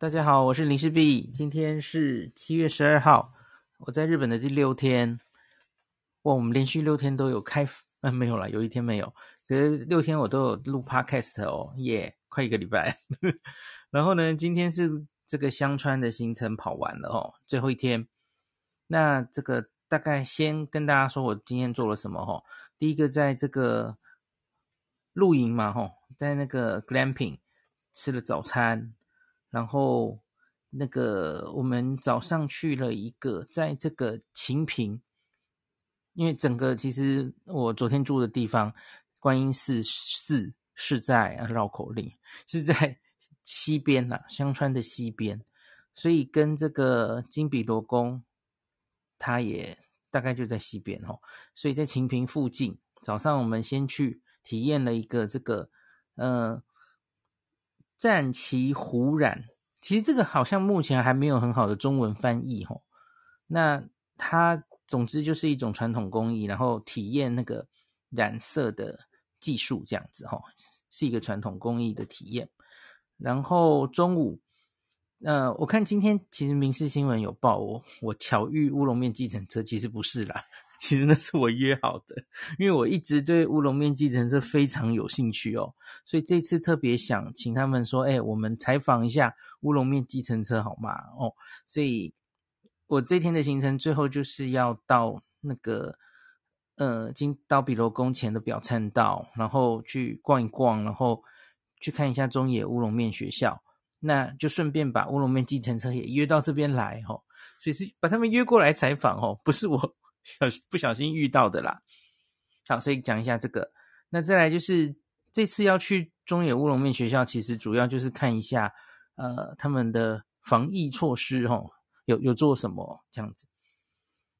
大家好，我是林氏璧。今天是七月十二号，我在日本的第六天。哇，我们连续六天都有开，啊，没有啦，有一天没有。可是六天我都有录 podcast 哦，耶、快一个礼拜。然后呢，今天是这个香川的行程跑完了哦，最后一天。那这个大概先跟大家说，我今天做了什么哦。第一个，在这个露营嘛，吼，在那个 glamping 吃了早餐，然后那个我们早上去了一个，在这个秦平，因为整个其实我昨天住的地方观音寺寺是在绕口令，是在西边呐，香川的西边，所以跟这个金比罗宫，它也大概就在西边吼，所以在秦平附近，早上我们先去。体验了一个这个，呃，战旗湖染，其实这个好像目前还没有很好的中文翻译吼。那它总之就是一种传统工艺，然后体验那个染色的技术这样子吼，是一个传统工艺的体验。然后中午，呃，我看今天其实民事新闻有报我，我巧遇乌龙面计程车，其实不是啦。其实那是我约好的，因为我一直对乌龙面计程车非常有兴趣哦，所以这次特别想请他们说，哎，我们采访一下乌龙面计程车好吗？哦，所以我这天的行程最后就是要到那个呃金刀比罗宫前的表参道，然后去逛一逛，然后去看一下中野乌龙面学校，那就顺便把乌龙面计程车也约到这边来哦，所以是把他们约过来采访哦，不是我。小不小心遇到的啦，好，所以讲一下这个。那再来就是这次要去中野乌龙面学校，其实主要就是看一下呃他们的防疫措施哦，有有做什么这样子。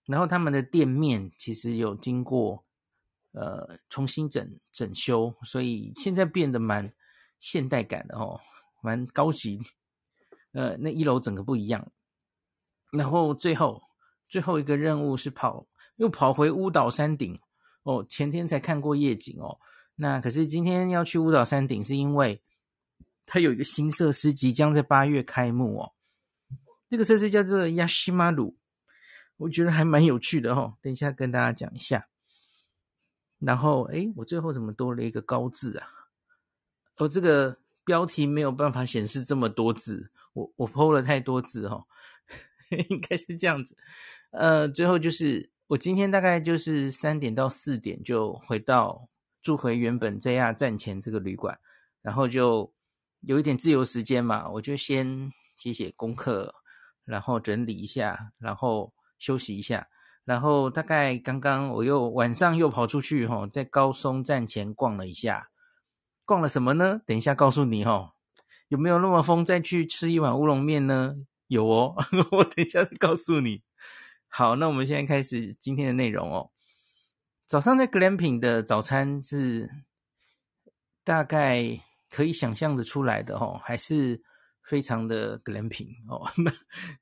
然后他们的店面其实有经过呃重新整整修，所以现在变得蛮现代感的哦，蛮高级。呃，那一楼整个不一样。然后最后最后一个任务是跑。又跑回乌岛山顶哦，前天才看过夜景哦。那可是今天要去乌岛山顶，是因为它有一个新设施即将在八月开幕哦。这个设施叫做亚西马鲁，我觉得还蛮有趣的哦。等一下跟大家讲一下。然后诶，我最后怎么多了一个高字啊？哦，这个标题没有办法显示这么多字，我我 po 了太多字哦，应该是这样子。呃，最后就是。我今天大概就是三点到四点就回到住回原本 JR 站前这个旅馆，然后就有一点自由时间嘛，我就先写写功课，然后整理一下，然后休息一下，然后大概刚刚我又晚上又跑出去哈，在高松站前逛了一下，逛了什么呢？等一下告诉你哈，有没有那么疯再去吃一碗乌龙面呢？有哦，我等一下告诉你。好，那我们现在开始今天的内容哦。早上在 Glamping 的早餐是大概可以想象的出来的哦，还是非常的 Glamping 哦。那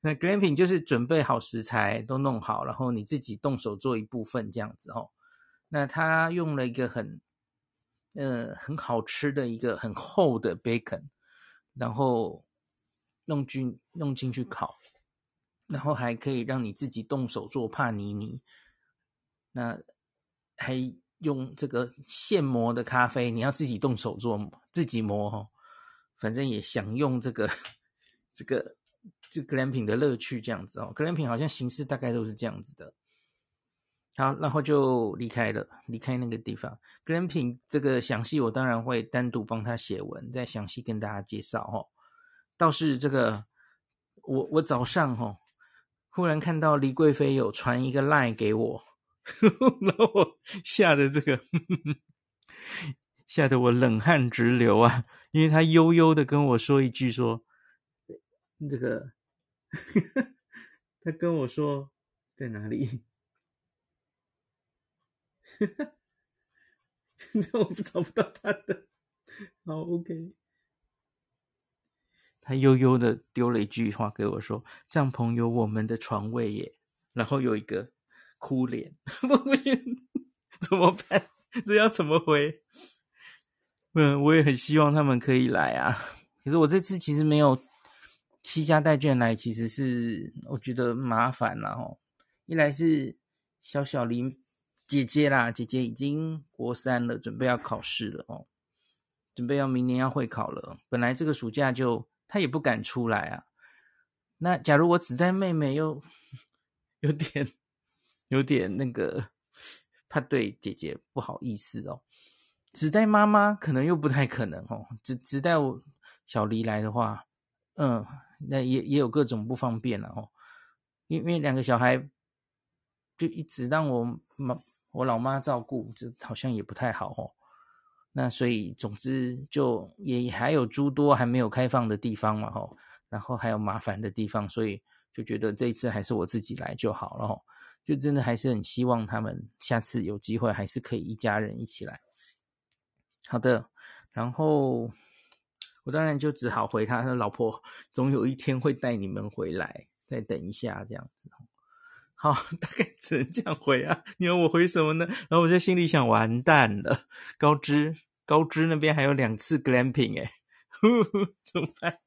那 Glamping 就是准备好食材都弄好，然后你自己动手做一部分这样子哦。那他用了一个很呃很好吃的一个很厚的 bacon，然后弄进弄进去烤。然后还可以让你自己动手做帕尼尼，那还用这个现磨的咖啡，你要自己动手做，自己磨哦，反正也享用这个这个这 glamping 的乐趣这样子哦。glamping 好像形式大概都是这样子的。好，然后就离开了，离开那个地方。glamping 这个详细我当然会单独帮他写文，再详细跟大家介绍哦。倒是这个我我早上哈。忽然看到李贵妃有传一个 line 给我，然后我吓得这个，吓得我冷汗直流啊！因为他悠悠的跟我说一句说，这个，他跟我说在哪里？我找不到他的，好，OK。他悠悠的丢了一句话给我说：“帐篷有我们的床位耶。”然后有一个哭脸，不不行，怎么办？这要怎么回？嗯，我也很希望他们可以来啊。可是我这次其实没有七家带眷来，其实是我觉得麻烦了哦。一来是小小林姐姐啦，姐姐已经国三了，准备要考试了哦，准备要明年要会考了。本来这个暑假就他也不敢出来啊。那假如我只带妹妹，又有点有点那个，怕对姐姐不好意思哦。只带妈妈可能又不太可能哦。只只带我小黎来的话，嗯，那也也有各种不方便了哦。因为两个小孩就一直让我妈我老妈照顾，这好像也不太好哦。那所以总之就也还有诸多还没有开放的地方嘛吼。然后还有麻烦的地方，所以就觉得这一次还是我自己来就好了。吼就真的还是很希望他们下次有机会还是可以一家人一起来。好的，然后我当然就只好回他说：“老婆，总有一天会带你们回来，再等一下这样子。”好，大概只能这样回啊。你要我回什么呢？然后我在心里想：完蛋了，高知高知那边还有两次 glamping 哎，怎么办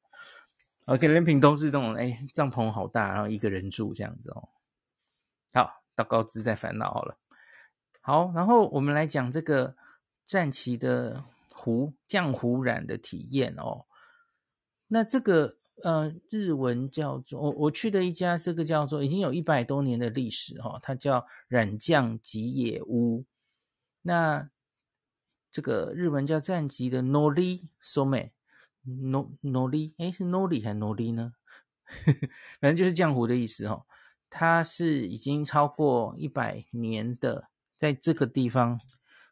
？OK，连屏都是这种，哎，帐篷好大，然后一个人住这样子哦。好，到高知再烦恼好了。好，然后我们来讲这个战旗的壶浆壶染的体验哦。那这个呃日文叫做我我去的一家，这个叫做已经有一百多年的历史哈、哦，它叫染匠吉野屋。那这个日文叫战旗的 Nori Some。no no 力，诶是 no 力还是 no 力呢？反正就是浆糊的意思哦。它是已经超过一百年的，在这个地方，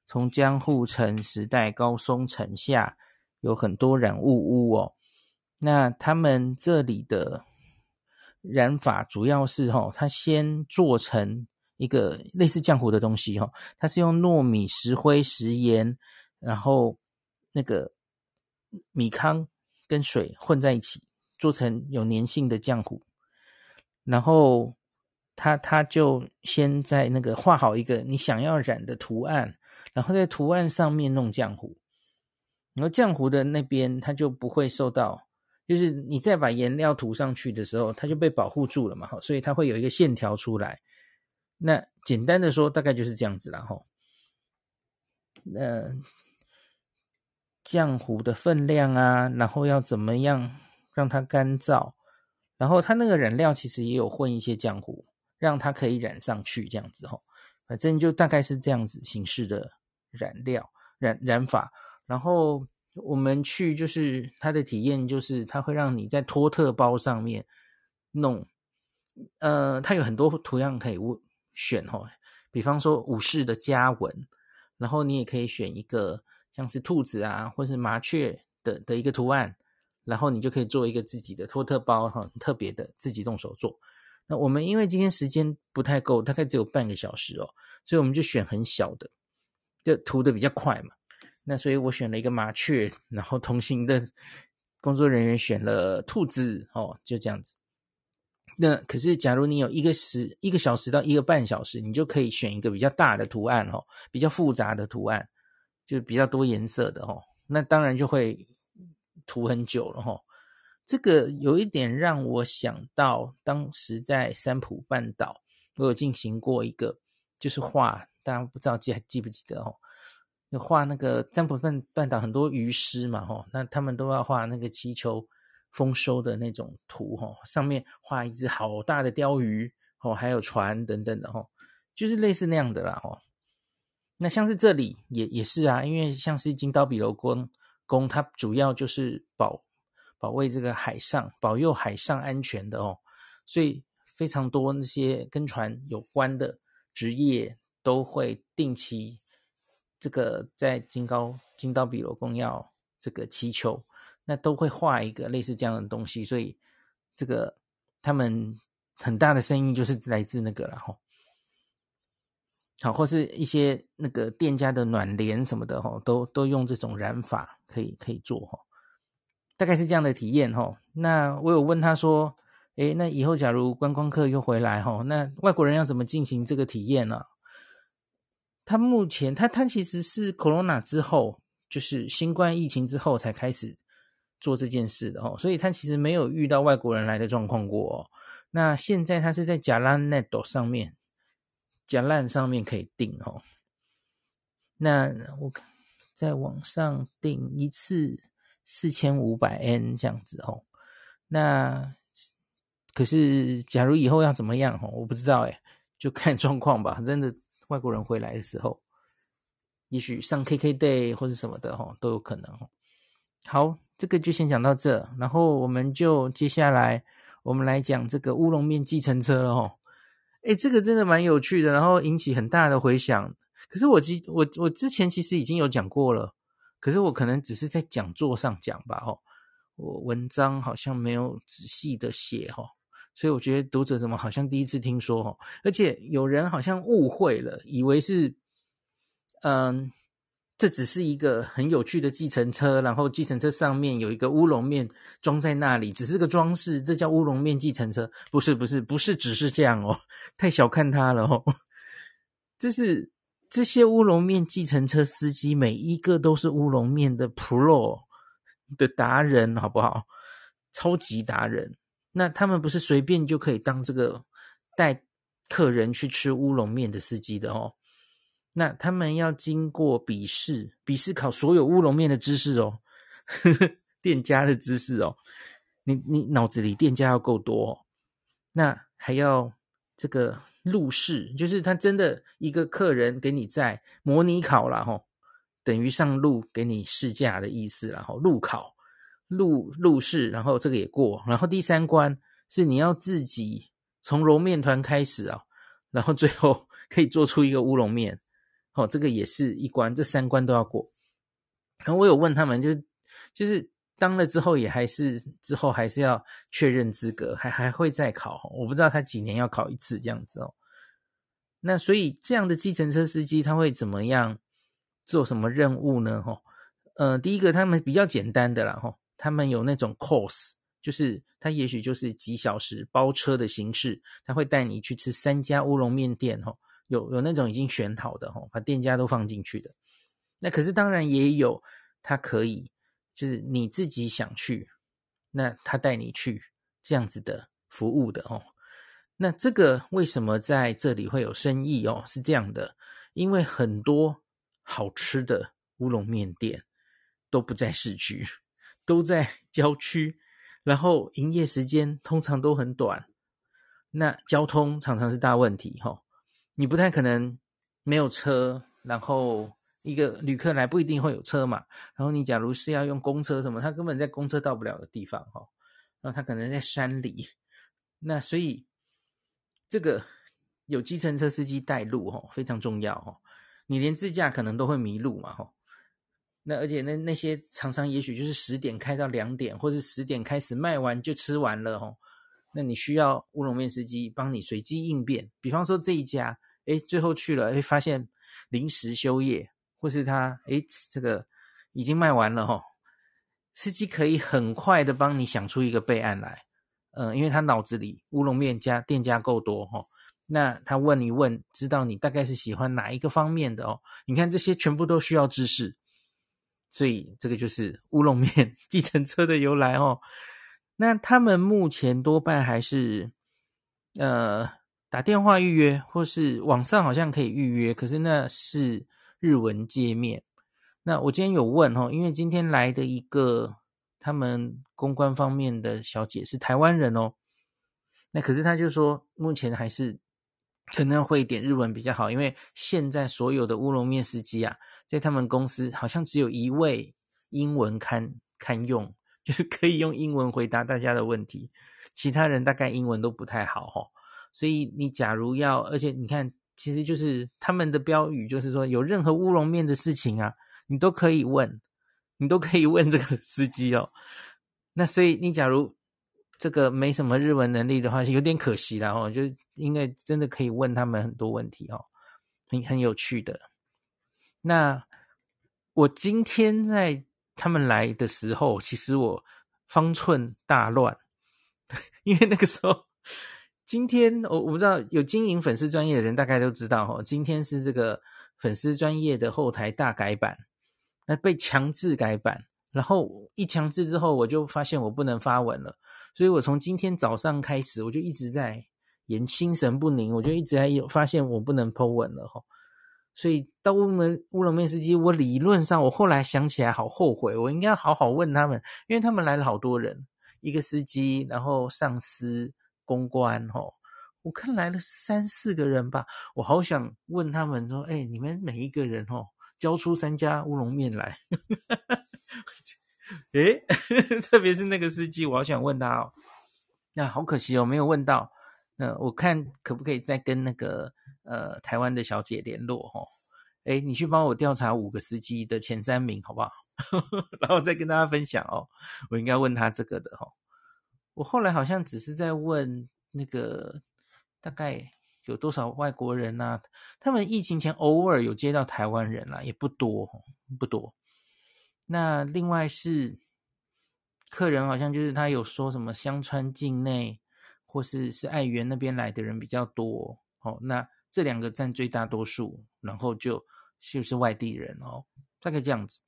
从江户城时代高松城下有很多染物屋哦。那他们这里的染法主要是哈，它先做成一个类似浆糊的东西哈，它是用糯米、石灰、食盐，然后那个。米糠跟水混在一起，做成有粘性的浆糊，然后他他就先在那个画好一个你想要染的图案，然后在图案上面弄浆糊，然后浆糊的那边它就不会受到，就是你再把颜料涂上去的时候，它就被保护住了嘛，所以它会有一个线条出来。那简单的说，大概就是这样子了哈。那。浆糊的分量啊，然后要怎么样让它干燥，然后它那个染料其实也有混一些浆糊，让它可以染上去这样子吼，反正就大概是这样子形式的染料染染法。然后我们去就是它的体验，就是它会让你在托特包上面弄，呃，它有很多图样可以问选哦，比方说武士的家纹，然后你也可以选一个。像是兔子啊，或是麻雀的的一个图案，然后你就可以做一个自己的托特包哈，很特别的，自己动手做。那我们因为今天时间不太够，大概只有半个小时哦，所以我们就选很小的，就涂的比较快嘛。那所以我选了一个麻雀，然后同行的工作人员选了兔子哦，就这样子。那可是假如你有一个时一个小时到一个半小时，你就可以选一个比较大的图案哦，比较复杂的图案。就比较多颜色的哦，那当然就会涂很久了哈。这个有一点让我想到，当时在三浦半岛，我有进行过一个，就是画，大家不知道记还记不记得哦？画那个三浦半半岛很多鱼师嘛哈，那他们都要画那个气球丰收的那种图哈，上面画一只好大的鲷鱼哦，还有船等等的哈，就是类似那样的啦哈。那像是这里也也是啊，因为像是金刀比罗宫宫，它主要就是保保卫这个海上，保佑海上安全的哦，所以非常多那些跟船有关的职业都会定期这个在金高金刀比罗宫要这个祈求，那都会画一个类似这样的东西，所以这个他们很大的生意就是来自那个了哈。好，或是一些那个店家的暖帘什么的哈，都都用这种染法可以可以做哈，大概是这样的体验哈。那我有问他说，诶，那以后假如观光客又回来哈，那外国人要怎么进行这个体验呢？他目前他他其实是 Corona 之后，就是新冠疫情之后才开始做这件事的哦，所以他其实没有遇到外国人来的状况过哦。那现在他是在 Jalannet 上面，Jalan 上面可以订哦。那我在网上订一次四千五百 N 这样子哦。那可是假如以后要怎么样哦，我不知道诶，就看状况吧。真的外国人回来的时候，也许上 KKday 或者什么的哦，都有可能哦。好。这个就先讲到这，然后我们就接下来我们来讲这个乌龙面计程车了哦。诶，这个真的蛮有趣的，然后引起很大的回响。可是我之我我之前其实已经有讲过了，可是我可能只是在讲座上讲吧哦，我文章好像没有仔细的写哦，所以我觉得读者怎么好像第一次听说哦，而且有人好像误会了，以为是嗯。这只是一个很有趣的计程车，然后计程车上面有一个乌龙面装在那里，只是个装饰，这叫乌龙面计程车？不是，不是，不是，只是这样哦，太小看它了哦。这是这些乌龙面计程车司机每一个都是乌龙面的 Pro 的达人，好不好？超级达人。那他们不是随便就可以当这个带客人去吃乌龙面的司机的哦。那他们要经过笔试，笔试考所有乌龙面的知识哦，呵呵，店家的知识哦，你你脑子里店家要够多哦，那还要这个路试，就是他真的一个客人给你在模拟考了哈，等于上路给你试驾的意思，然后路考、路路试，然后这个也过，然后第三关是你要自己从揉面团开始啊，然后最后可以做出一个乌龙面。哦，这个也是一关，这三关都要过。然后我有问他们，就就是当了之后，也还是之后还是要确认资格，还还会再考。我不知道他几年要考一次这样子哦。那所以这样的计程车司机他会怎么样做什么任务呢？哈，呃，第一个他们比较简单的啦，哈，他们有那种 course，就是他也许就是几小时包车的形式，他会带你去吃三家乌龙面店，哈。有有那种已经选好的吼，把店家都放进去的。那可是当然也有，他可以就是你自己想去，那他带你去这样子的服务的哦。那这个为什么在这里会有生意哦？是这样的，因为很多好吃的乌龙面店都不在市区，都在郊区，然后营业时间通常都很短，那交通常常是大问题吼。你不太可能没有车，然后一个旅客来不一定会有车嘛。然后你假如是要用公车什么，他根本在公车到不了的地方哈，然后他可能在山里，那所以这个有计程车司机带路哈，非常重要哈。你连自驾可能都会迷路嘛哈。那而且那那些常常也许就是十点开到两点，或是十点开始卖完就吃完了哈。那你需要乌龙面司机帮你随机应变，比方说这一家。哎，最后去了，哎，发现临时休业，或是他，哎，这个已经卖完了哈。司机可以很快的帮你想出一个备案来，嗯，因为他脑子里乌龙面家店家够多哈。那他问一问，知道你大概是喜欢哪一个方面的哦。你看这些全部都需要知识，所以这个就是乌龙面 计程车的由来哦。那他们目前多半还是，呃。打电话预约，或是网上好像可以预约，可是那是日文界面。那我今天有问哦，因为今天来的一个他们公关方面的小姐是台湾人哦。那可是他就说，目前还是可能会点日文比较好，因为现在所有的乌龙面司机啊，在他们公司好像只有一位英文堪堪用，就是可以用英文回答大家的问题，其他人大概英文都不太好齁。所以你假如要，而且你看，其实就是他们的标语，就是说有任何乌龙面的事情啊，你都可以问，你都可以问这个 司机哦。那所以你假如这个没什么日文能力的话，有点可惜了哦。就因为真的可以问他们很多问题哦，很很有趣的。那我今天在他们来的时候，其实我方寸大乱，因为那个时候。今天我我不知道有经营粉丝专业的人大概都知道哦，今天是这个粉丝专业的后台大改版，那被强制改版，然后一强制之后，我就发现我不能发文了，所以我从今天早上开始，我就一直在演心神不宁，我就一直在有发现我不能 po 文了哈。所以到乌龙乌龙面司机，我理论上我后来想起来好后悔，我应该好好问他们，因为他们来了好多人，一个司机，然后上司、公关哦，我看来了三四个人吧，我好想问他们说，哎，你们每一个人哦，交出三家乌龙面来，诶 特别是那个司机，我好想问他哦，那好可惜哦，没有问到，那我看可不可以再跟那个。呃，台湾的小姐联络哦，哎，你去帮我调查五个司机的前三名好不好？然后再跟大家分享哦。我应该问他这个的哦。我后来好像只是在问那个大概有多少外国人啊？他们疫情前偶尔有接到台湾人啦，也不多，不多。那另外是客人好像就是他有说什么香川境内或是是爱媛那边来的人比较多哦。那这两个占最大多数，然后就就是外地人哦，大概这样子。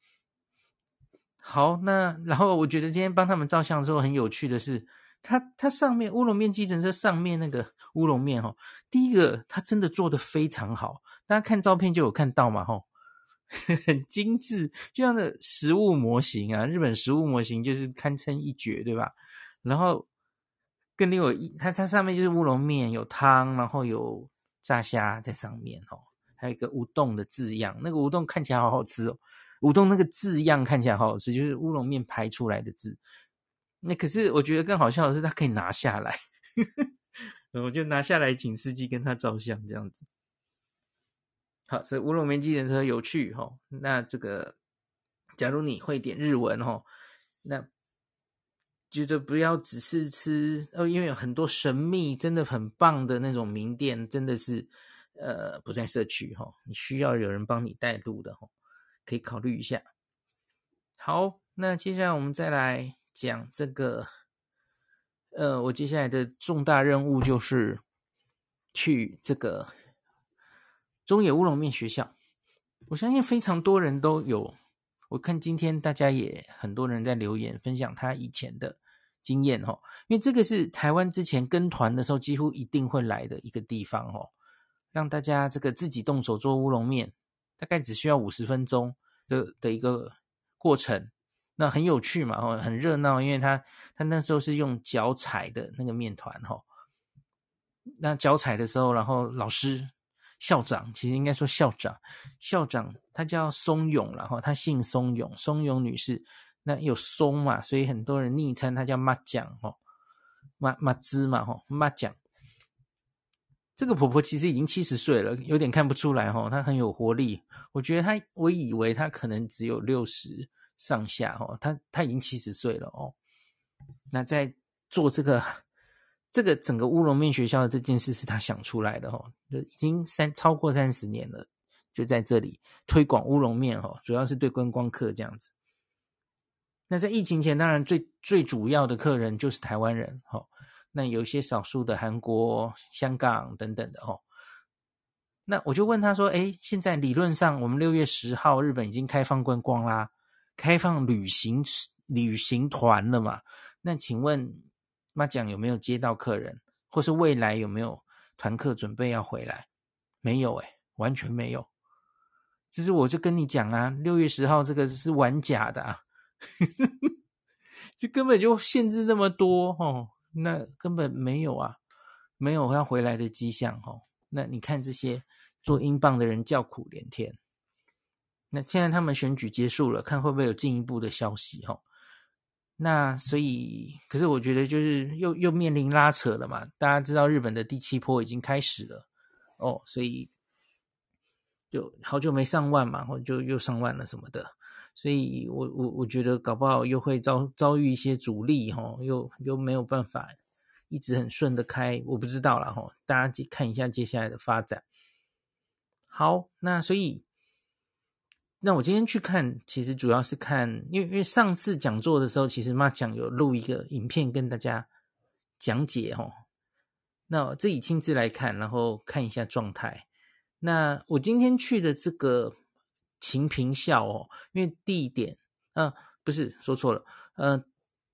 好，那然后我觉得今天帮他们照相的时候很有趣的是，它它上面乌龙面计程车上面那个乌龙面哦，第一个它真的做得非常好，大家看照片就有看到嘛吼，很精致，就像那食物模型啊，日本食物模型就是堪称一绝，对吧？然后更另外一，它它上面就是乌龙面有汤，然后有。炸虾在上面哦，还有一个乌冬的字样，那个乌冬看起来好好吃哦。乌冬那个字样看起来好好吃，就是乌龙面排出来的字。那可是我觉得更好笑的是，他可以拿下来，我就拿下来请司机跟他照相这样子。好，所以乌龙面计程车有趣哈。那这个，假如你会点日文哈，那。觉得不要只是吃哦，因为有很多神秘、真的很棒的那种名店，真的是呃不在社区哈，你需要有人帮你带路的哈，可以考虑一下。好，那接下来我们再来讲这个，呃，我接下来的重大任务就是去这个中野乌龙面学校。我相信非常多人都有。我看今天大家也很多人在留言分享他以前的经验哦，因为这个是台湾之前跟团的时候几乎一定会来的一个地方哦，让大家这个自己动手做乌龙面，大概只需要五十分钟的的一个过程，那很有趣嘛哦，很热闹，因为他他那时候是用脚踩的那个面团哈，那脚踩的时候，然后老师。校长其实应该说校长，校长他叫松永，然后他姓松永，松永女士。那有松嘛，所以很多人昵称他叫妈酱哦，妈妈芝嘛吼，妈酱。这个婆婆其实已经七十岁了，有点看不出来吼，她很有活力。我觉得她，我以为她可能只有六十上下哦，他他已经七十岁了哦。那在做这个。这个整个乌龙面学校的这件事是他想出来的哦，就已经三超过三十年了，就在这里推广乌龙面哦，主要是对观光客这样子。那在疫情前，当然最最主要的客人就是台湾人哦，那有一些少数的韩国、香港等等的哦。那我就问他说：“哎，现在理论上我们六月十号日本已经开放观光啦，开放旅行旅行团了嘛？那请问？”妈讲有没有接到客人，或是未来有没有团客准备要回来？没有诶，完全没有。其实我就跟你讲啊，六月十号这个是玩假的啊，就根本就限制这么多哦，那根本没有啊，没有要回来的迹象哦。那你看这些做英镑的人叫苦连天。那现在他们选举结束了，看会不会有进一步的消息哦。那所以，可是我觉得就是又又面临拉扯了嘛。大家知道日本的第七波已经开始了哦，所以就好久没上万嘛，或者就又上万了什么的。所以我我我觉得搞不好又会遭遭遇一些阻力哈，又又没有办法一直很顺的开，我不知道了哈。大家看一下接下来的发展。好，那所以。那我今天去看，其实主要是看，因为因为上次讲座的时候，其实妈讲有录一个影片跟大家讲解哦。那我自己亲自来看，然后看一下状态。那我今天去的这个晴平校哦，因为地点，呃，不是说错了，呃，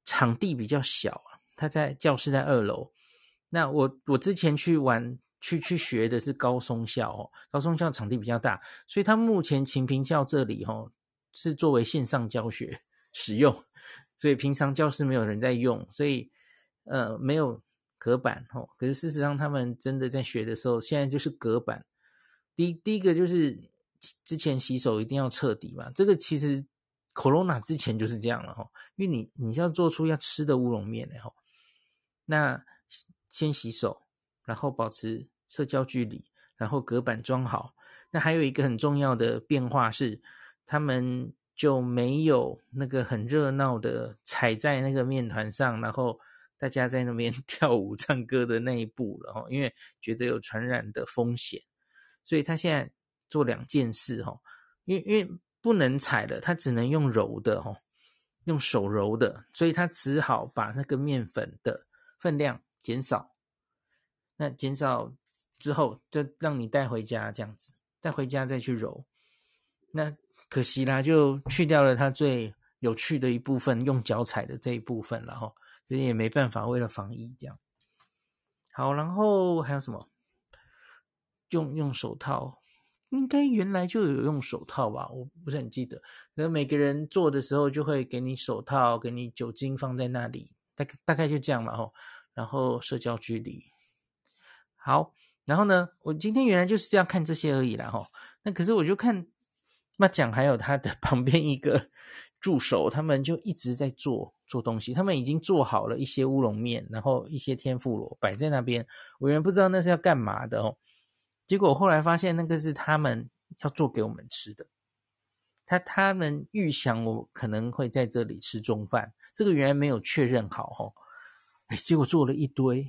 场地比较小啊，他在教室在二楼。那我我之前去玩去去学的是高松校哦，高松校场地比较大，所以他目前晴平教这里哦是作为线上教学使用，所以平常教室没有人在用，所以呃没有隔板哦。可是事实上他们真的在学的时候，现在就是隔板。第一第一个就是之前洗手一定要彻底嘛，这个其实 Corona 之前就是这样了哈，因为你你是要做出要吃的乌龙面的哈，那。先洗手，然后保持社交距离，然后隔板装好。那还有一个很重要的变化是，他们就没有那个很热闹的踩在那个面团上，然后大家在那边 跳舞唱歌的那一步了哈，因为觉得有传染的风险，所以他现在做两件事哈，因为因为不能踩的，他只能用揉的哈，用手揉的，所以他只好把那个面粉的分量。减少，那减少之后就让你带回家这样子，带回家再去揉。那可惜啦，就去掉了它最有趣的一部分，用脚踩的这一部分了哈，所以也没办法，为了防疫这样。好，然后还有什么？用用手套，应该原来就有用手套吧？我不是很记得。那每个人做的时候就会给你手套，给你酒精放在那里，大大概就这样嘛吼。然后社交距离，好，然后呢，我今天原来就是要看这些而已啦齁。那可是我就看那讲还有他的 旁边一个助手，他们就一直在做做东西。他们已经做好了一些乌龙面，然后一些天妇罗摆在那边。我原来不知道那是要干嘛的哦。结果后来发现那个是他们要做给我们吃的。他他们预想我可能会在这里吃中饭，这个原来没有确认好齁。哎，结果做了一堆，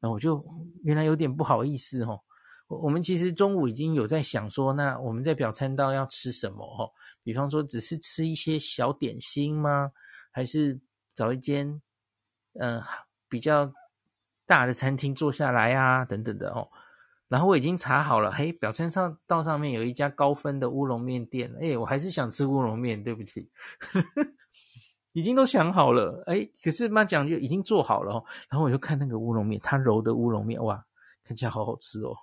然后我就原来有点不好意思哦。我我们其实中午已经有在想说，那我们在表参道要吃什么哦？比方说，只是吃一些小点心吗？还是找一间嗯、比较大的餐厅坐下来啊？等等的哦。然后我已经查好了，嘿，表参道上面有一家高分的乌龙面店。哎，我还是想吃乌龙面，对不起。已经都想好了，哎，可是妈讲就已经做好了哦。然后我就看那个乌龙面，他揉的乌龙面，哇，看起来好好吃哦。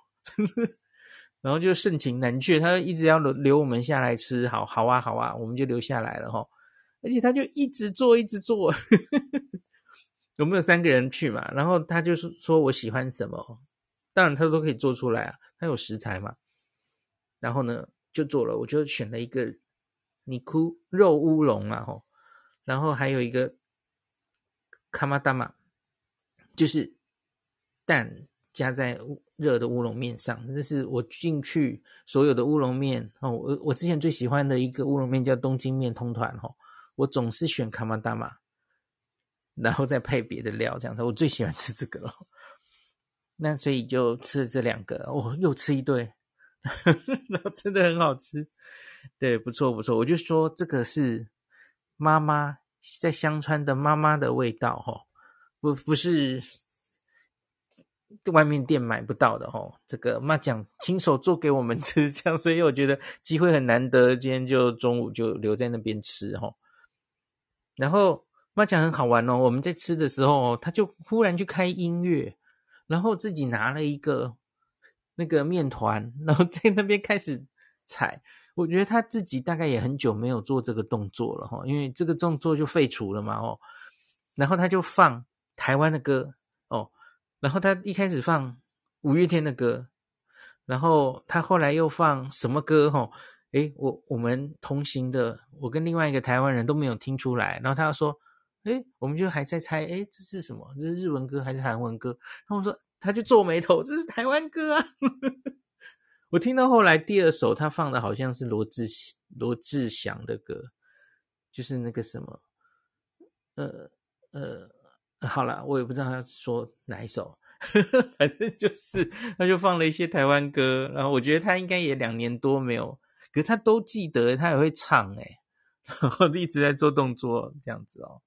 然后就盛情难却，他就一直要留留我们下来吃，好好啊，好啊，我们就留下来了哈。而且他就一直做，一直做。我们有三个人去嘛？然后他就是说我喜欢什么，当然他都可以做出来啊，他有食材嘛。然后呢，就做了，我就选了一个尼库肉乌龙啊，吼。然后还有一个卡玛达玛，就是蛋加在热的乌龙面上。这是我进去所有的乌龙面哦。我我之前最喜欢的一个乌龙面叫东京面通团哦。我总是选卡玛达玛，然后再配别的料这样子。我最喜欢吃这个了。那所以就吃了这两个，哦，又吃一堆，然后真的很好吃。对，不错不错。我就说这个是。妈妈在香川的妈妈的味道，哦，不不是外面店买不到的，哦。这个妈讲亲手做给我们吃，这样，所以我觉得机会很难得，今天就中午就留在那边吃，哦。然后妈讲很好玩哦，我们在吃的时候，他就忽然去开音乐，然后自己拿了一个那个面团，然后在那边开始踩。我觉得他自己大概也很久没有做这个动作了哈，因为这个动作就废除了嘛哦。然后他就放台湾的歌哦，然后他一开始放五月天的歌，然后他后来又放什么歌哈？诶，我我们同行的，我跟另外一个台湾人都没有听出来。然后他说，诶，我们就还在猜，诶，这是什么？这是日文歌还是韩文歌？然后我说，他就皱眉头，这是台湾歌啊。我听到后来第二首他放的好像是罗志罗志祥的歌，就是那个什么，呃呃，好了，我也不知道他说哪一首，反正就是他就放了一些台湾歌，然后我觉得他应该也两年多没有，可是他都记得，他也会唱诶，然后一直在做动作这样子哦，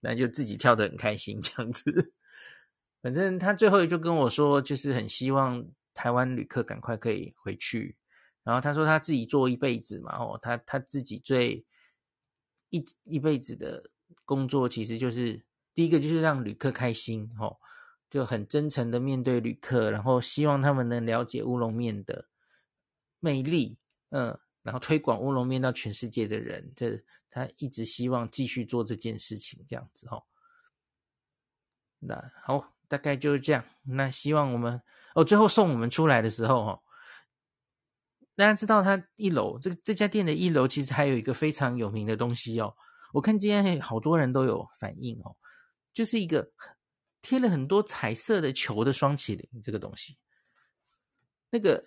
那就自己跳得很开心这样子，反正他最后就跟我说，就是很希望。台湾旅客赶快可以回去，然后他说他自己做一辈子嘛，哦，他他自己最一一辈子的工作，其实就是第一个就是让旅客开心，哦，就很真诚的面对旅客，然后希望他们能了解乌龙面的魅力，嗯，然后推广乌龙面到全世界的人，这他一直希望继续做这件事情，这样子，哦。那好，大概就是这样。那希望我们哦，最后送我们出来的时候，哦。大家知道，它一楼这个这家店的一楼其实还有一个非常有名的东西哦。我看今天好多人都有反应哦，就是一个贴了很多彩色的球的双麒麟这个东西。那个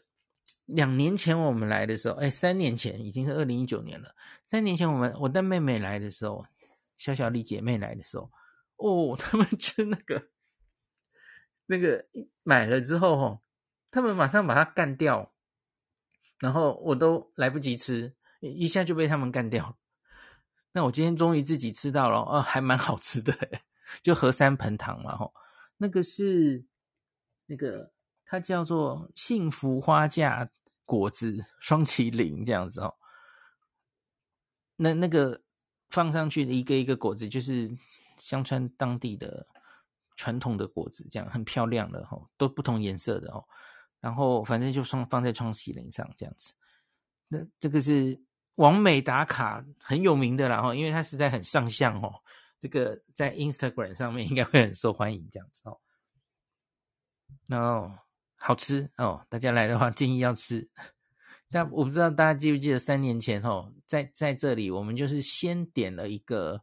两年前我们来的时候，哎，三年前已经是二零一九年了。三年前我们我带妹妹来的时候，小小丽姐妹来的时候，哦，他们吃那个那个买了之后哦，他们马上把它干掉。然后我都来不及吃，一下就被他们干掉。那我今天终于自己吃到了，哦，还蛮好吃的，就和三盆糖嘛，吼，那个是那个它叫做幸福花架果子双麒麟这样子哦。那那个放上去的一个一个果子，就是香川当地的传统的果子，这样很漂亮的吼，都不同颜色的哦。然后反正就放放在双麒麟上这样子，那这个是网美打卡很有名的啦哈，因为它实在很上相哦，这个在 Instagram 上面应该会很受欢迎这样子哦。然后好吃哦，大家来的话建议要吃。但我不知道大家记不记得三年前哦，在在这里我们就是先点了一个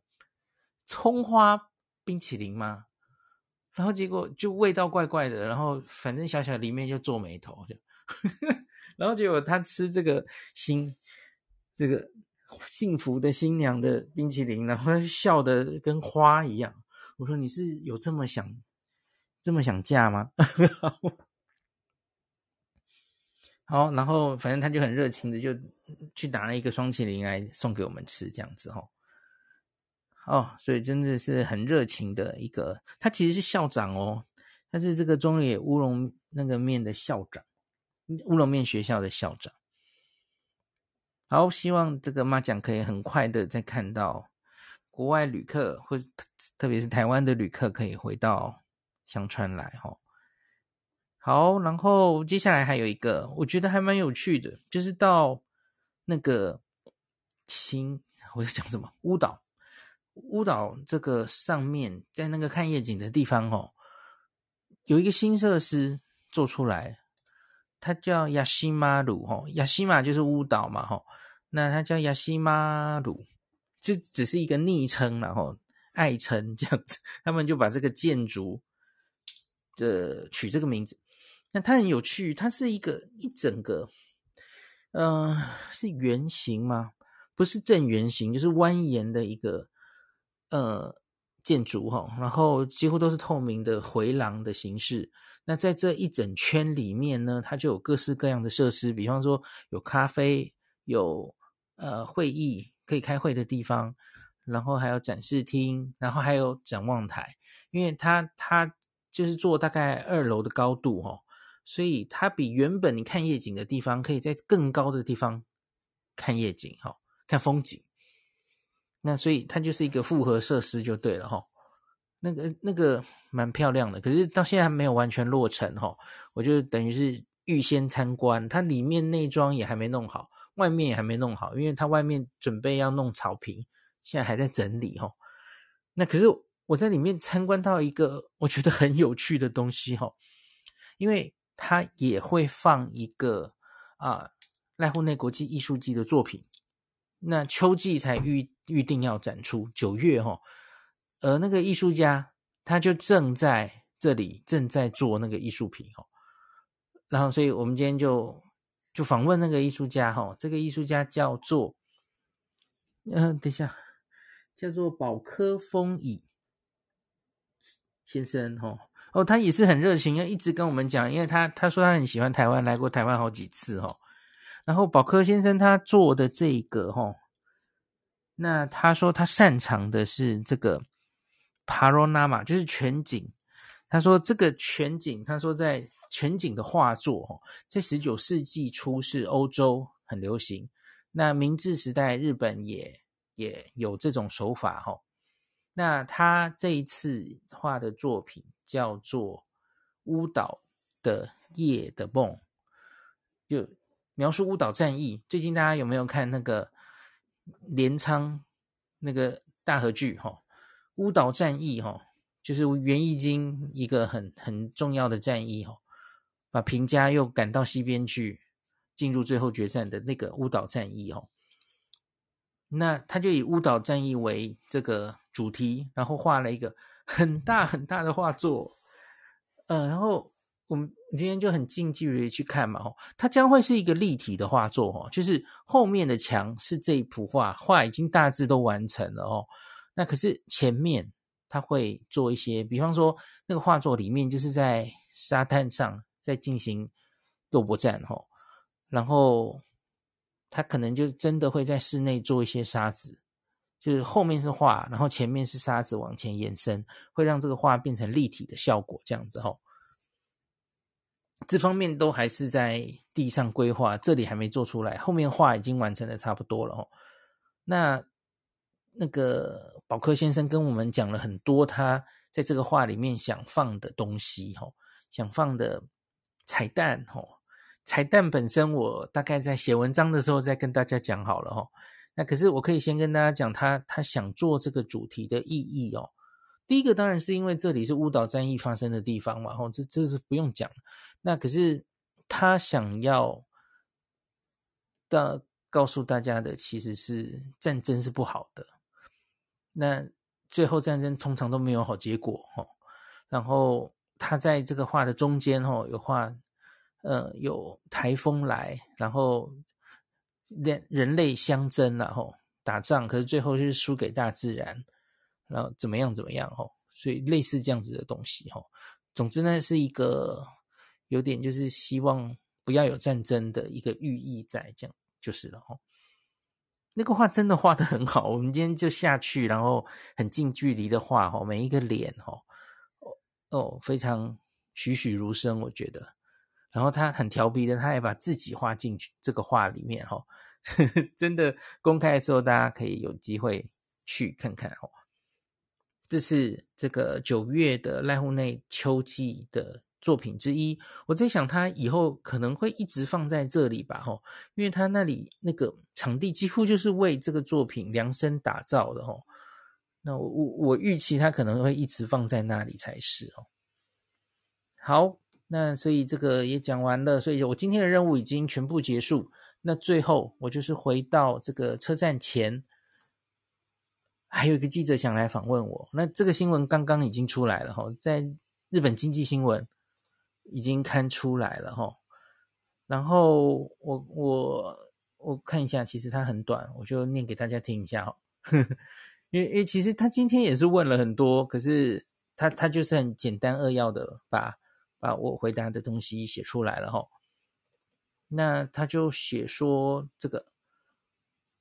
葱花冰淇淋吗？然后结果就味道怪怪的，然后反正小小里面就皱眉头，就，然后结果他吃这个新这个幸福的新娘的冰淇淋，然后笑得跟花一样。我说，你是有这么想这么想嫁吗？好，然后反正他就很热情的就去拿了一个双淇淋来送给我们吃，这样子哦。哦，所以真的是很热情的一个，他其实是校长哦，他是这个中野乌龙那个面的校长，乌龙面学校的校长。好，希望这个妈讲可以很快的再看到国外旅客，或特别是台湾的旅客可以回到香川来哈、哦。好，然后接下来还有一个，我觉得还蛮有趣的，就是到那个新，我在讲什么？乌岛。乌岛这个上面，在那个看夜景的地方哦，有一个新设施做出来，它叫亚西马鲁哈，亚西马就是乌岛嘛哈，那它叫亚西马鲁，这只是一个昵称然后爱称这样子，他们就把这个建筑的取这个名字。那它很有趣，它是一个一整个，嗯、是圆形吗？不是正圆形，就是蜿蜒的一个。呃，建筑哈，然后几乎都是透明的回廊的形式。那在这一整圈里面呢，它就有各式各样的设施，比方说有咖啡，有呃会议可以开会的地方，然后还有展示厅，然后还有展望台。因为它它就是做大概二楼的高度哈，所以它比原本你看夜景的地方，可以在更高的地方看夜景哈，看风景。那所以它就是一个复合设施就对了齁，那个那个蛮漂亮的，可是到现在还没有完全落成齁，我就等于是预先参观，它里面内装也还没弄好，外面也还没弄好，因为它外面准备要弄草坪，现在还在整理齁。那可是我在里面参观到一个我觉得很有趣的东西齁，因为它也会放一个啊濑户内国际艺术季的作品。那秋季才预预定要展出，九月齁，而那个艺术家他就正在这里正在做那个艺术品哦，然后所以我们今天就就访问那个艺术家齁，这个艺术家叫做，嗯、等一下，叫做保科丰乙先生哈，哦，他也是很热情，要一直跟我们讲，因为他他说他很喜欢台湾，来过台湾好几次齁。然后保科先生他做的这个齁，那他说他擅长的是这个 panorama，就是全景。他说这个全景，他说在全景的画作齁，在十九世纪初是欧洲很流行。那明治时代日本也也有这种手法哈。那他这一次画的作品叫做《乌岛的夜的梦》，就描述乌岛战役。最近大家有没有看那个镰仓那个大河剧？哈，乌岛战役哈，就是源义经一个很很重要的战役哈，把平家又赶到西边去，进入最后决战的那个乌岛战役哈。那他就以乌岛战役为这个主题，然后画了一个很大很大的画作，呃，然后我们你今天就很近距离去看嘛，哦，它将会是一个立体的画作，哦，就是后面的墙是这一幅画，画已经大致都完成了哦，那可是前面他会做一些，比方说那个画作里面就是在沙滩上在进行肉搏战，哦，然后。他可能就真的会在室内做一些沙子，就是后面是画，然后前面是沙子往前延伸，会让这个画变成立体的效果，这样子吼。这方面都还是在地上规划，这里还没做出来，后面画已经完成的差不多了哦。那那个宝科先生跟我们讲了很多他在这个画里面想放的东西哦，想放的彩蛋哦。彩蛋本身，我大概在写文章的时候再跟大家讲好了哈。那可是我可以先跟大家讲他他想做这个主题的意义哦。第一个当然是因为这里是乌岛战役发生的地方嘛，吼，这这是不用讲。那可是他想要的告诉大家的其实是战争是不好的。那最后战争通常都没有好结果哈。然后他在这个画的中间哈有画。呃，有台风来，然后人人类相争，然后打仗，可是最后是输给大自然，然后怎么样怎么样哦，所以类似这样子的东西哈。总之呢，是一个有点就是希望不要有战争的一个寓意在，这样就是了哈。那个画真的画得很好，我们今天就下去，然后很近距离的画哈，每一个脸哈，哦，非常栩栩如生，我觉得。然后他很调皮的，他还把自己画进去这个画里面哈，真的公开的时候大家可以有机会去看看哦。这是这个九月的濑户内秋季的作品之一。我在想他以后可能会一直放在这里吧哈，因为他那里那个场地几乎就是为这个作品量身打造的哈。那我我我预期他可能会一直放在那里才是哦。好。那所以这个也讲完了，所以我今天的任务已经全部结束。那最后我就是回到这个车站前，还有一个记者想来访问我。那这个新闻刚刚已经出来了哈，在日本经济新闻已经刊出来了哈。然后我我我看一下，其实它很短，我就念给大家听一下哈。因为因为其实他今天也是问了很多，可是他他就是很简单扼要的把。把我回答的东西写出来了哈，那他就写说这个，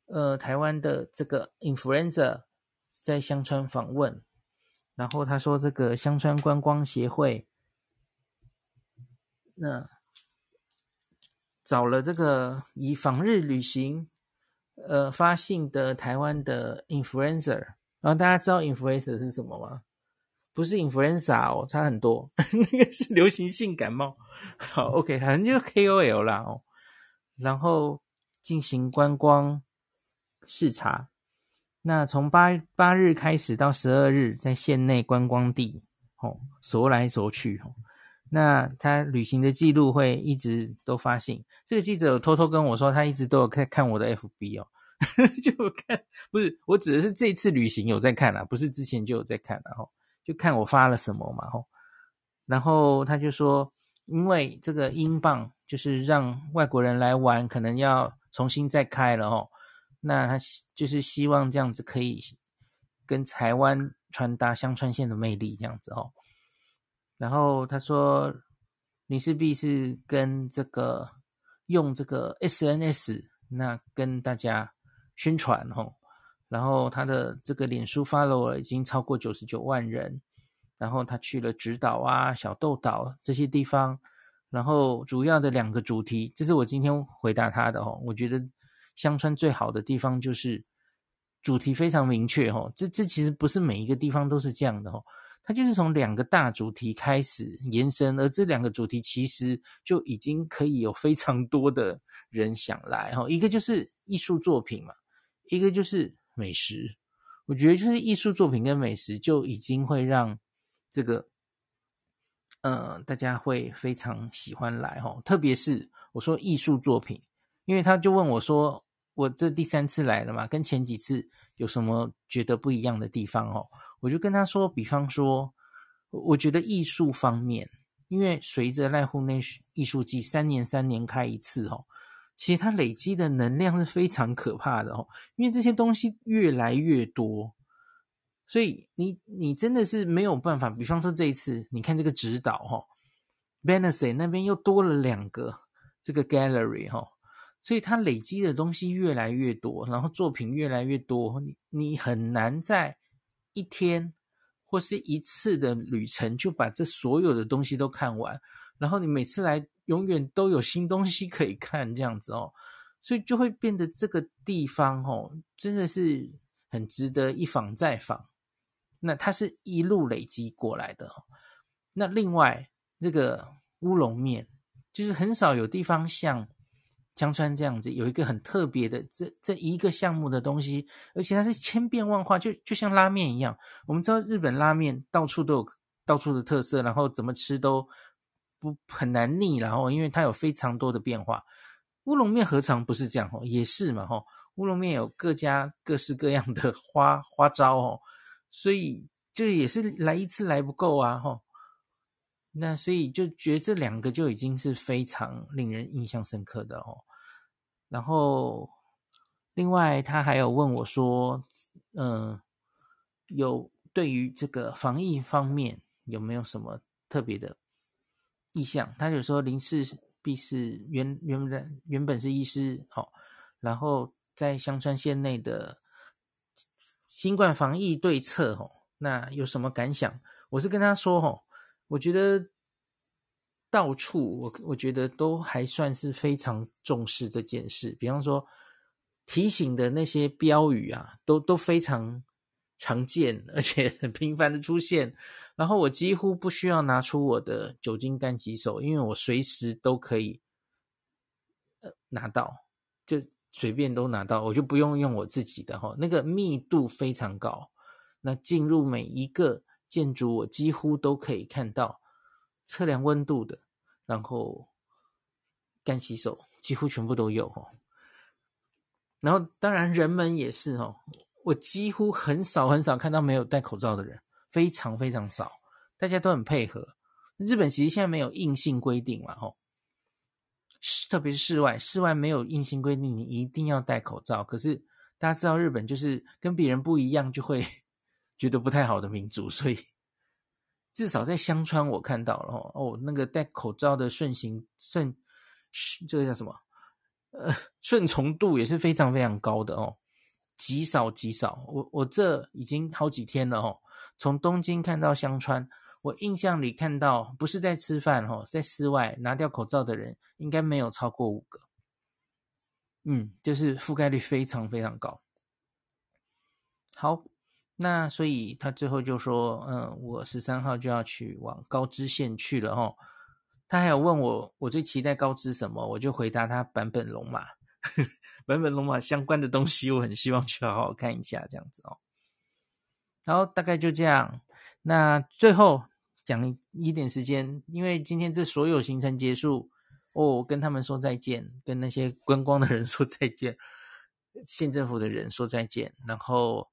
呃，台湾的这个 influencer 在香川访问，然后他说这个香川观光协会，那找了这个以访日旅行，呃，发信的台湾的 influencer，然后大家知道 influencer 是什么吗？不是 influenza 哦，差很多，那个是流行性感冒。好，OK，反正就是 KOL 啦哦。然后进行观光视察，那从八八日开始到十二日，在县内观光地哦，踅来踅去哦。那他旅行的记录会一直都发信。这个记者有偷偷跟我说，他一直都有在看我的 FB 哦，就看，不是，我指的是这次旅行有在看啦，不是之前就有在看啦。哦。就看我发了什么嘛，吼，然后他就说，因为这个英镑就是让外国人来玩，可能要重新再开了，哦，那他就是希望这样子可以跟台湾传达香川县的魅力，这样子，哦。然后他说，你势必是跟这个用这个 SNS，那跟大家宣传，吼。然后他的这个脸书 follower 已经超过九十九万人，然后他去了直岛啊、小豆岛这些地方，然后主要的两个主题，这是我今天回答他的哦。我觉得香川最好的地方就是主题非常明确哦，这这其实不是每一个地方都是这样的哦，它就是从两个大主题开始延伸，而这两个主题其实就已经可以有非常多的人想来哈，一个就是艺术作品嘛，一个就是美食，我觉得就是艺术作品跟美食就已经会让这个呃大家会非常喜欢来哈，特别是我说艺术作品，因为他就问我说。我这第三次来了嘛，跟前几次有什么觉得不一样的地方哦？我就跟他说，比方说，我觉得艺术方面，因为随着赖户内艺术季三年三年开一次哦，其实它累积的能量是非常可怕的哦，因为这些东西越来越多，所以你你真的是没有办法。比方说这一次，你看这个指导哈，Benesse 那边又多了两个这个 gallery 哈。所以它累积的东西越来越多，然后作品越来越多，你你很难在一天或是一次的旅程就把这所有的东西都看完，然后你每次来永远都有新东西可以看，这样子哦，所以就会变得这个地方哦，真的是很值得一访再访。那它是一路累积过来的。那另外这个乌龙面，就是很少有地方像。香川这样子有一个很特别的这这一个项目的东西，而且它是千变万化，就就像拉面一样。我们知道日本拉面到处都有到处的特色，然后怎么吃都不很难腻，然后因为它有非常多的变化。乌龙面何尝不是这样哦？也是嘛哈，乌龙面有各家各式各样的 花花招哦，所以这也是来一次来不够啊哈。那所以就觉得这两个就已经是非常令人印象深刻的哦。然后，另外他还有问我说，嗯、有对于这个防疫方面有没有什么特别的意向？他就说林氏璧是原原本原本是医师，哦，然后在香川县内的新冠防疫对策，哦，那有什么感想？我是跟他说，哦，我觉得。到处我我觉得都还算是非常重视这件事，比方说提醒的那些标语啊，都都非常常见，而且很频繁的出现。然后我几乎不需要拿出我的酒精干洗手，因为我随时都可以呃拿到，就随便都拿到，我就不用用我自己的哈，那个密度非常高。那进入每一个建筑，我几乎都可以看到。测量温度的，然后干洗手几乎全部都有哦。然后当然人们也是哦，我几乎很少很少看到没有戴口罩的人，非常非常少，大家都很配合。日本其实现在没有硬性规定嘛，吼，特别是室外，室外没有硬性规定你一定要戴口罩。可是大家知道日本就是跟别人不一样，就会 觉得不太好的民族，所以。至少在香川，我看到了哦，哦，那个戴口罩的顺行顺，这个叫什么？呃，顺从度也是非常非常高的哦，极少极少。我我这已经好几天了哦，从东京看到香川，我印象里看到不是在吃饭哦，在室外拿掉口罩的人应该没有超过五个。嗯，就是覆盖率非常非常高。好。那所以他最后就说，嗯，我十三号就要去往高知县去了哦。他还有问我，我最期待高知什么？我就回答他坂本龙马，坂本龙马相关的东西，我很希望去好好看一下这样子哦。然后大概就这样。那最后讲一点时间，因为今天这所有行程结束，哦，跟他们说再见，跟那些观光的人说再见，县政府的人说再见，然后。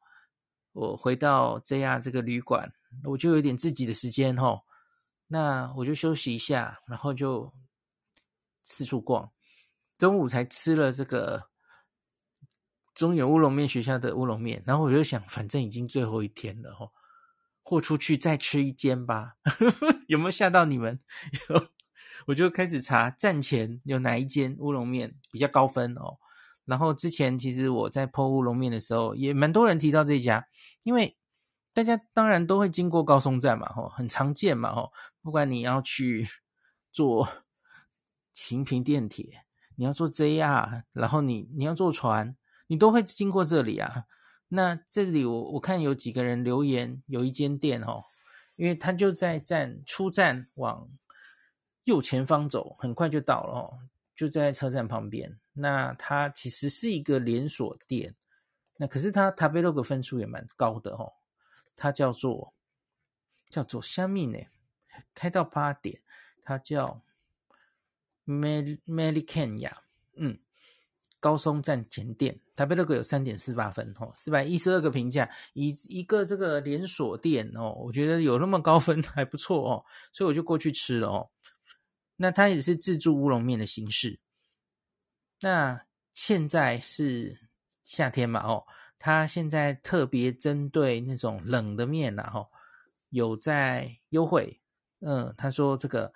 我回到 JR 这个旅馆，我就有点自己的时间吼，那我就休息一下，然后就四处逛。中午才吃了这个中原乌龙面学校的乌龙面，然后我就想，反正已经最后一天了吼，豁出去再吃一间吧。有没有吓到你们？有，我就开始查站前有哪一间乌龙面比较高分哦。然后之前其实我在 po 乌龙面的时候，也蛮多人提到这家，因为大家当然都会经过高松站嘛，吼，很常见嘛，吼，不管你要去 坐行平电铁，你要坐 JR，然后你你要坐船，你都会经过这里啊。那这里我我看有几个人留言，有一间店哦，因为他就在站出站往右前方走，很快就到了哦，就在车站旁边。那它其实是一个连锁店，那可是它食べログ分数也蛮高的哦，它叫做叫做虾米呢，开到八点，它叫 Mel Melikenya，嗯。高松站前店，食べログ有三点四八分哦，四百一十二个评价，一一个这个连锁店哦，我觉得有那么高分还不错哦，所以我就过去吃了哦。 那它也是自助乌龙面的形式。那现在是夏天嘛哦，它现在特别针对那种冷的面呐哈，有在优惠。嗯，他说这个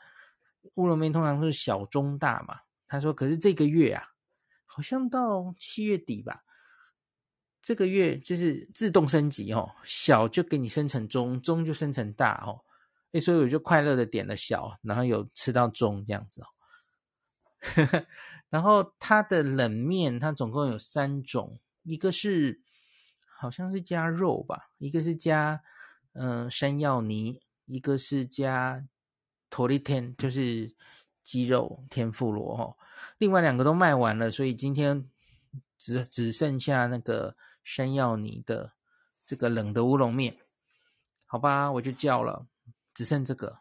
乌龙面通常是小中大嘛，他说可是这个月啊。好像到七月底吧，这个月就是自动升级哦，小就给你升成中，中就升成大哦，诶，所以我就快乐的点了小，然后有吃到中这样子哦。然后它的冷面，它总共有三种，一个是好像是加肉吧，一个是加嗯、山药泥，一个是加托利天，就是鸡肉天妇罗哦。另外两个都卖完了，所以今天只只剩下那个山药泥的这个冷的乌龙面，好吧，我就叫了，只剩这个，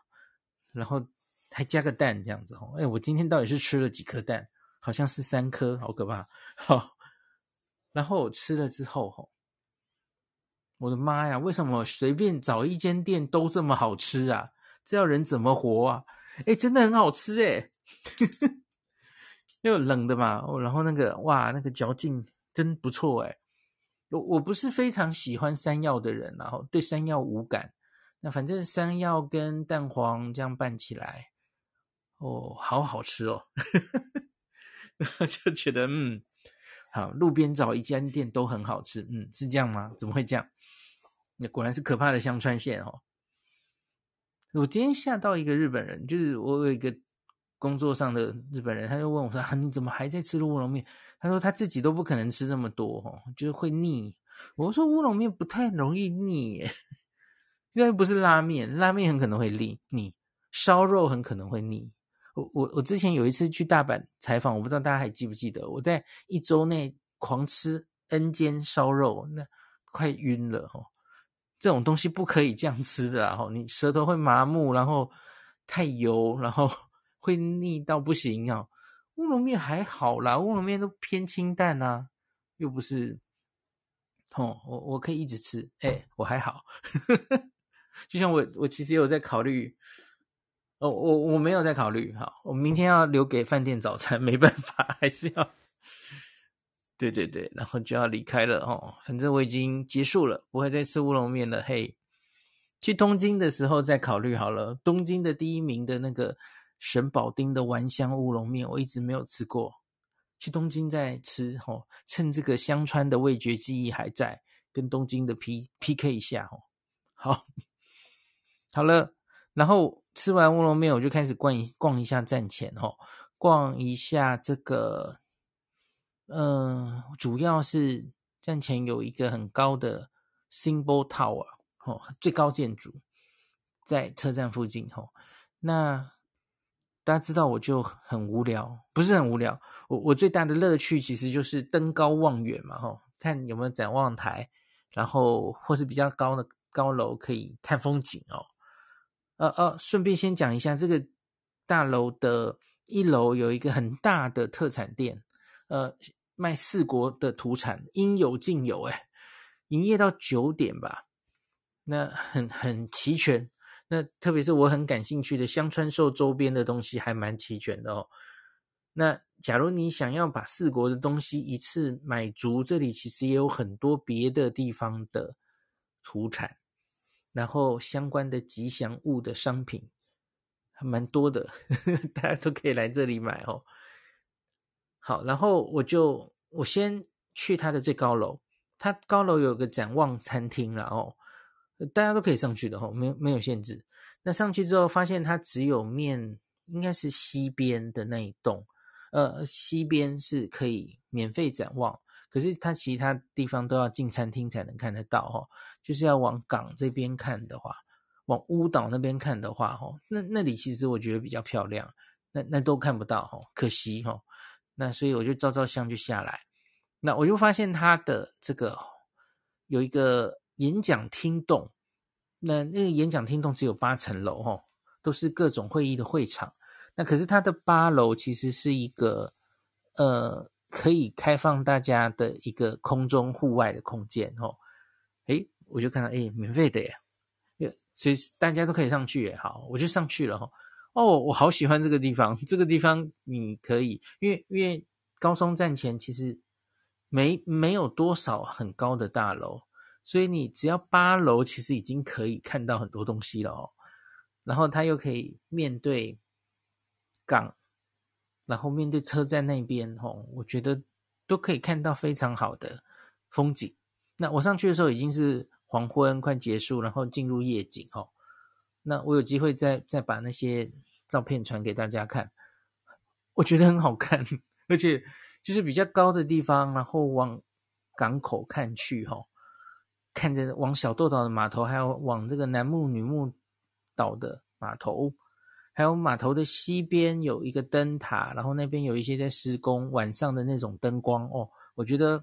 然后还加个蛋这样子哦。哎，我今天到底是吃了几颗蛋？好像是三颗，好可怕。好，然后我吃了之后，吼，我的妈呀，为什么随便找一间店都这么好吃啊？这要人怎么活啊？哎，真的很好吃哎。又冷的嘛，然后那个哇，那个嚼劲真不错诶。我我不是非常喜欢山药的人，然后对山药无感。那反正山药跟蛋黄这样拌起来，哦，好好吃哦，就觉得嗯，好，路边找一间店都很好吃，嗯，是这样吗？怎么会这样？那果然是可怕的香川县哦。我今天吓到一个日本人，就是我有一个。工作上的日本人，他就问我说：“啊，你怎么还在吃乌龙面？”他说他自己都不可能吃那么多，哦，就是会腻。我说乌龙面不太容易腻耶，应该不是拉面，拉面很可能会腻，腻烧肉很可能会腻。我我我之前有一次去大阪采访，我不知道大家还记不记得，我在一周内狂吃 N 间烧肉，那快晕了哦。这种东西不可以这样吃的啊，你舌头会麻木，然后太油，然后。会腻到不行啊！乌龙面还好啦，乌龙面都偏清淡啊，又不是哦，我我可以一直吃，哎、我还好。就像我我其实有在考虑，哦，我我没有在考虑，哈，我明天要留给饭店早餐，没办法，还是要，对对对，然后就要离开了哦，反正我已经结束了，不会再吃乌龙面了。嘿，去东京的时候再考虑好了，东京的第一名的那个。神保町的丸香乌龙面，我一直没有吃过，去东京再吃吼，趁这个香川的味觉记忆还在，跟东京的 P P K 一下吼。好，好了，然后吃完乌龙面，我就开始逛一逛一下站前吼，逛一下这个，嗯、呃，主要是站前有一个很高的 Symbol Tower 吼，最高建筑在车站附近吼，那。大家知道我就很无聊，不是很无聊。我我最大的乐趣其实就是登高望远嘛，吼，看有没有展望台，然后或是比较高的高楼可以看风景哦。呃呃，顺便先讲一下，这个大楼的一楼有一个很大的特产店，呃，卖四国的土产，应有尽有，诶，营业到九点吧，那很很齐全。那特别是我很感兴趣的香川寿周边的东西还蛮齐全的哦。那假如你想要把四国的东西一次买足，这里其实也有很多别的地方的土产，然后相关的吉祥物的商品还蛮多的，呵呵，大家都可以来这里买哦。好，然后我就我先去它的最高楼，它高楼有个展望餐厅了哦。大家都可以上去的哈，没有没有限制。那上去之后发现它只有面，应该是西边的那一栋，呃，西边是可以免费展望，可是它其他地方都要进餐厅才能看得到哦。就是要往港这边看的话，往乌岛那边看的话，哦，那那里其实我觉得比较漂亮，那那都看不到哦，可惜哦。那所以我就照照相就下来，那我就发现它的这个有一个演讲厅栋，那那个演讲厅栋只有八层楼哦，都是各种会议的会场。那可是它的八楼其实是一个呃可以开放大家的一个空中户外的空间哦。诶，我就看到诶，免费的耶，所以大家都可以上去耶。好，我就上去了哈。哦，我好喜欢这个地方，这个地方你可以，因为因为高松站前其实没没有多少很高的大楼，所以你只要八楼其实已经可以看到很多东西了哦。然后它又可以面对。港，然后面对车站那边，吼，我觉得都可以看到非常好的风景。那我上去的时候已经是黄昏快结束，然后进入夜景，哦。那我有机会再再把那些照片传给大家看，我觉得很好看，而且就是比较高的地方，然后往港口看去，吼，看着往小豆岛的码头，还有往这个男木女木岛的码头。还有码头的西边有一个灯塔，然后那边有一些在施工，晚上的那种灯光哦，我觉得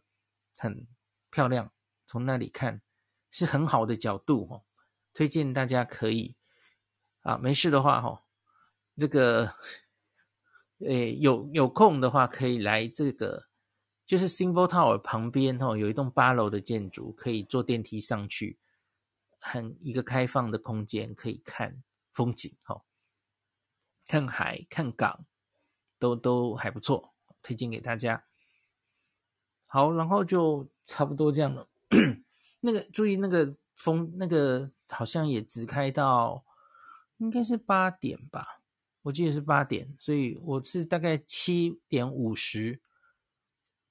很漂亮。从那里看是很好的角度哦，推荐大家可以啊，没事的话哈，这个 诶有有空的话可以来这个，就是 Symbol Tower 旁边哦，有一栋八楼的建筑，可以坐电梯上去，很一个开放的空间，可以看风景哦。看海、看港，都都还不错，推荐给大家。好，然后就差不多这样了。那个注意，那个风，那个好像也只开到应该是八点吧，我记得是八点，所以我是大概七点五十、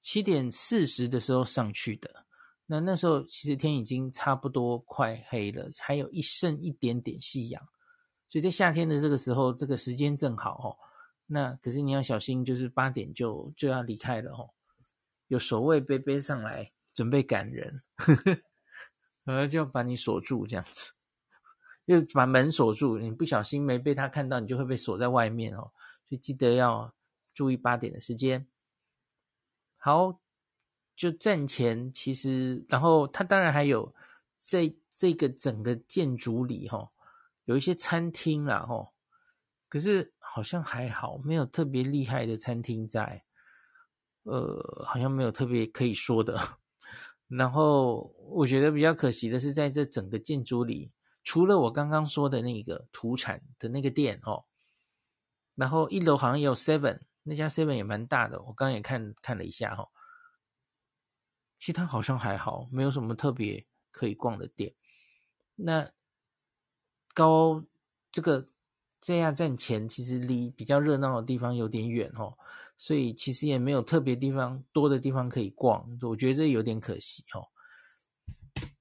七点四十的时候上去的。那那时候其实天已经差不多快黑了，还有一剩一点点夕阳。所以在夏天的这个时候，这个时间正好哦。那可是你要小心，就是八点就就要离开了哦。有守卫背背上来，准备赶人，呵 呵，然后就要把你锁住这样子，又把门锁住。你不小心没被他看到，你就会被锁在外面哦。所以记得要注意八点的时间。好，就站前其实，然后他当然还有在这个整个建筑里哈。有一些餐厅啦，吼，可是好像还好，没有特别厉害的餐厅在，呃，好像没有特别可以说的。然后我觉得比较可惜的是，在这整个建筑里，除了我刚刚说的那个土产的那个店哦，然后一楼好像也有 Seven，那家 Seven 也蛮大的，我刚刚也看看了一下哈，其他好像还好，没有什么特别可以逛的店。那。高这个这样站前其实离比较热闹的地方有点远哦，所以其实也没有特别地方多的地方可以逛，我觉得这有点可惜哦。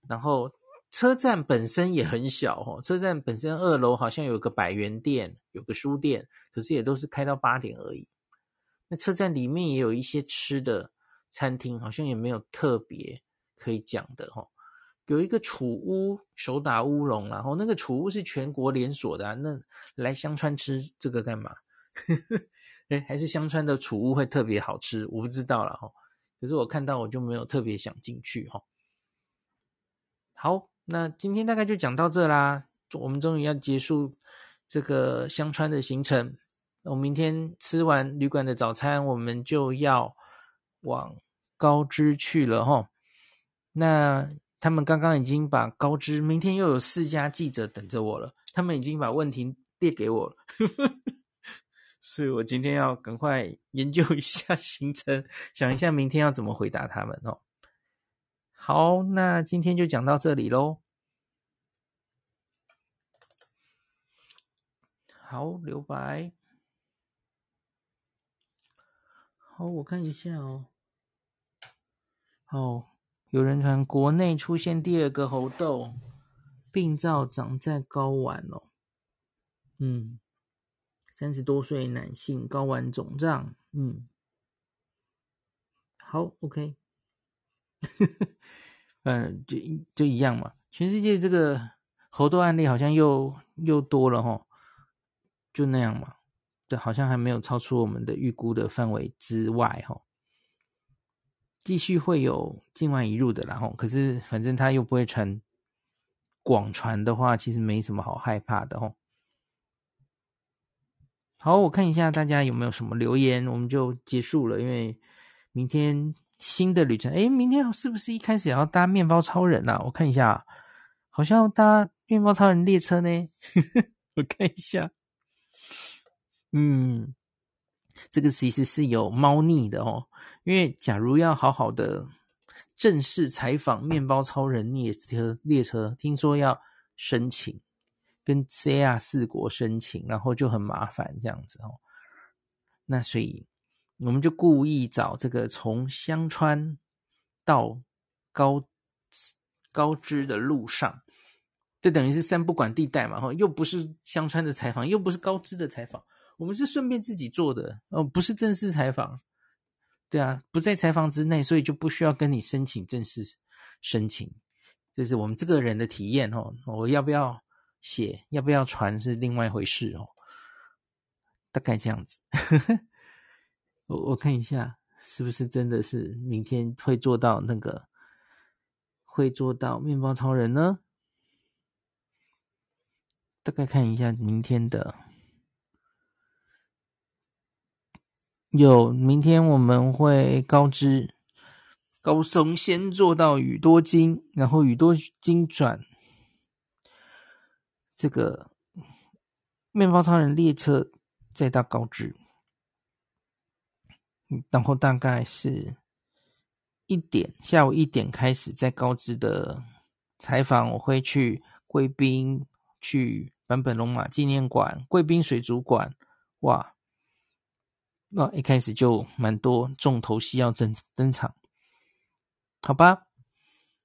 然后车站本身也很小哦，车站本身二楼好像有个百元店，有个书店，可是也都是开到八点而已。那车站里面也有一些吃的餐厅，好像也没有特别可以讲的哦。有一个楚屋手打乌龙，然后那个楚屋是全国连锁的，啊，那来香川吃这个干嘛？哎，还是香川的楚屋会特别好吃？我不知道了哈。可是我看到我就没有特别想进去哈。好，那今天大概就讲到这啦。我们终于要结束这个香川的行程。我明天吃完旅馆的早餐，我们就要往高知去了哈。那。他们刚刚已经把高知，明天又有四家记者等着我了。他们已经把问题列给我了，所以我今天要赶快研究一下行程，想一下明天要怎么回答他们哦。好，那今天就讲到这里喽。好，留白。好，我看一下哦。好。有人传国内出现第二个猴痘，病灶长在睾丸哦。嗯，三十多岁男性睾丸肿胀。嗯，好，OK。嗯，就就一样嘛。全世界这个猴痘案例好像又又多了哈，就那样嘛。对，好像还没有超出我们的预估的范围之外哈。继续会有境外移入的，然后可是反正它又不会传广传的话，其实没什么好害怕的齁。好，我看一下大家有没有什么留言，我们就结束了。因为明天新的旅程，诶，明天是不是一开始要搭面包超人啊？我看一下，好像搭面包超人列车呢。我看一下，嗯，这个其实是有猫腻的哦。因为假如要好好的正式采访面包超人列车，列车听说要申请。跟 CR 四国申请，然后就很麻烦这样子哦。那所以我们就故意找这个从香川到高高知的路上，这等于是三不管地带嘛，哈，又不是香川的采访，又不是高知的采访，我们是顺便自己做的哦，不是正式采访。对啊，不在采访之内，所以就不需要跟你申请正式申请。这是我们这个人的体验哦，我要不要？写要不要传是另外一回事哦，大概这样子。我我看一下，是不是真的是明天会做到那个，会做到面包超人呢？大概看一下明天的，有明天我们会高知高松先做到宇多津，然后宇多津转。这个面包超人列车再到高知，然后大概是一点，下午一点开始在高知的采访。我会去贵宾，去坂本龙马纪念馆、贵宾水族馆。哇，那一开始就蛮多重头戏要登登场，好吧？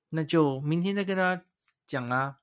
那就明天再跟大家讲啦。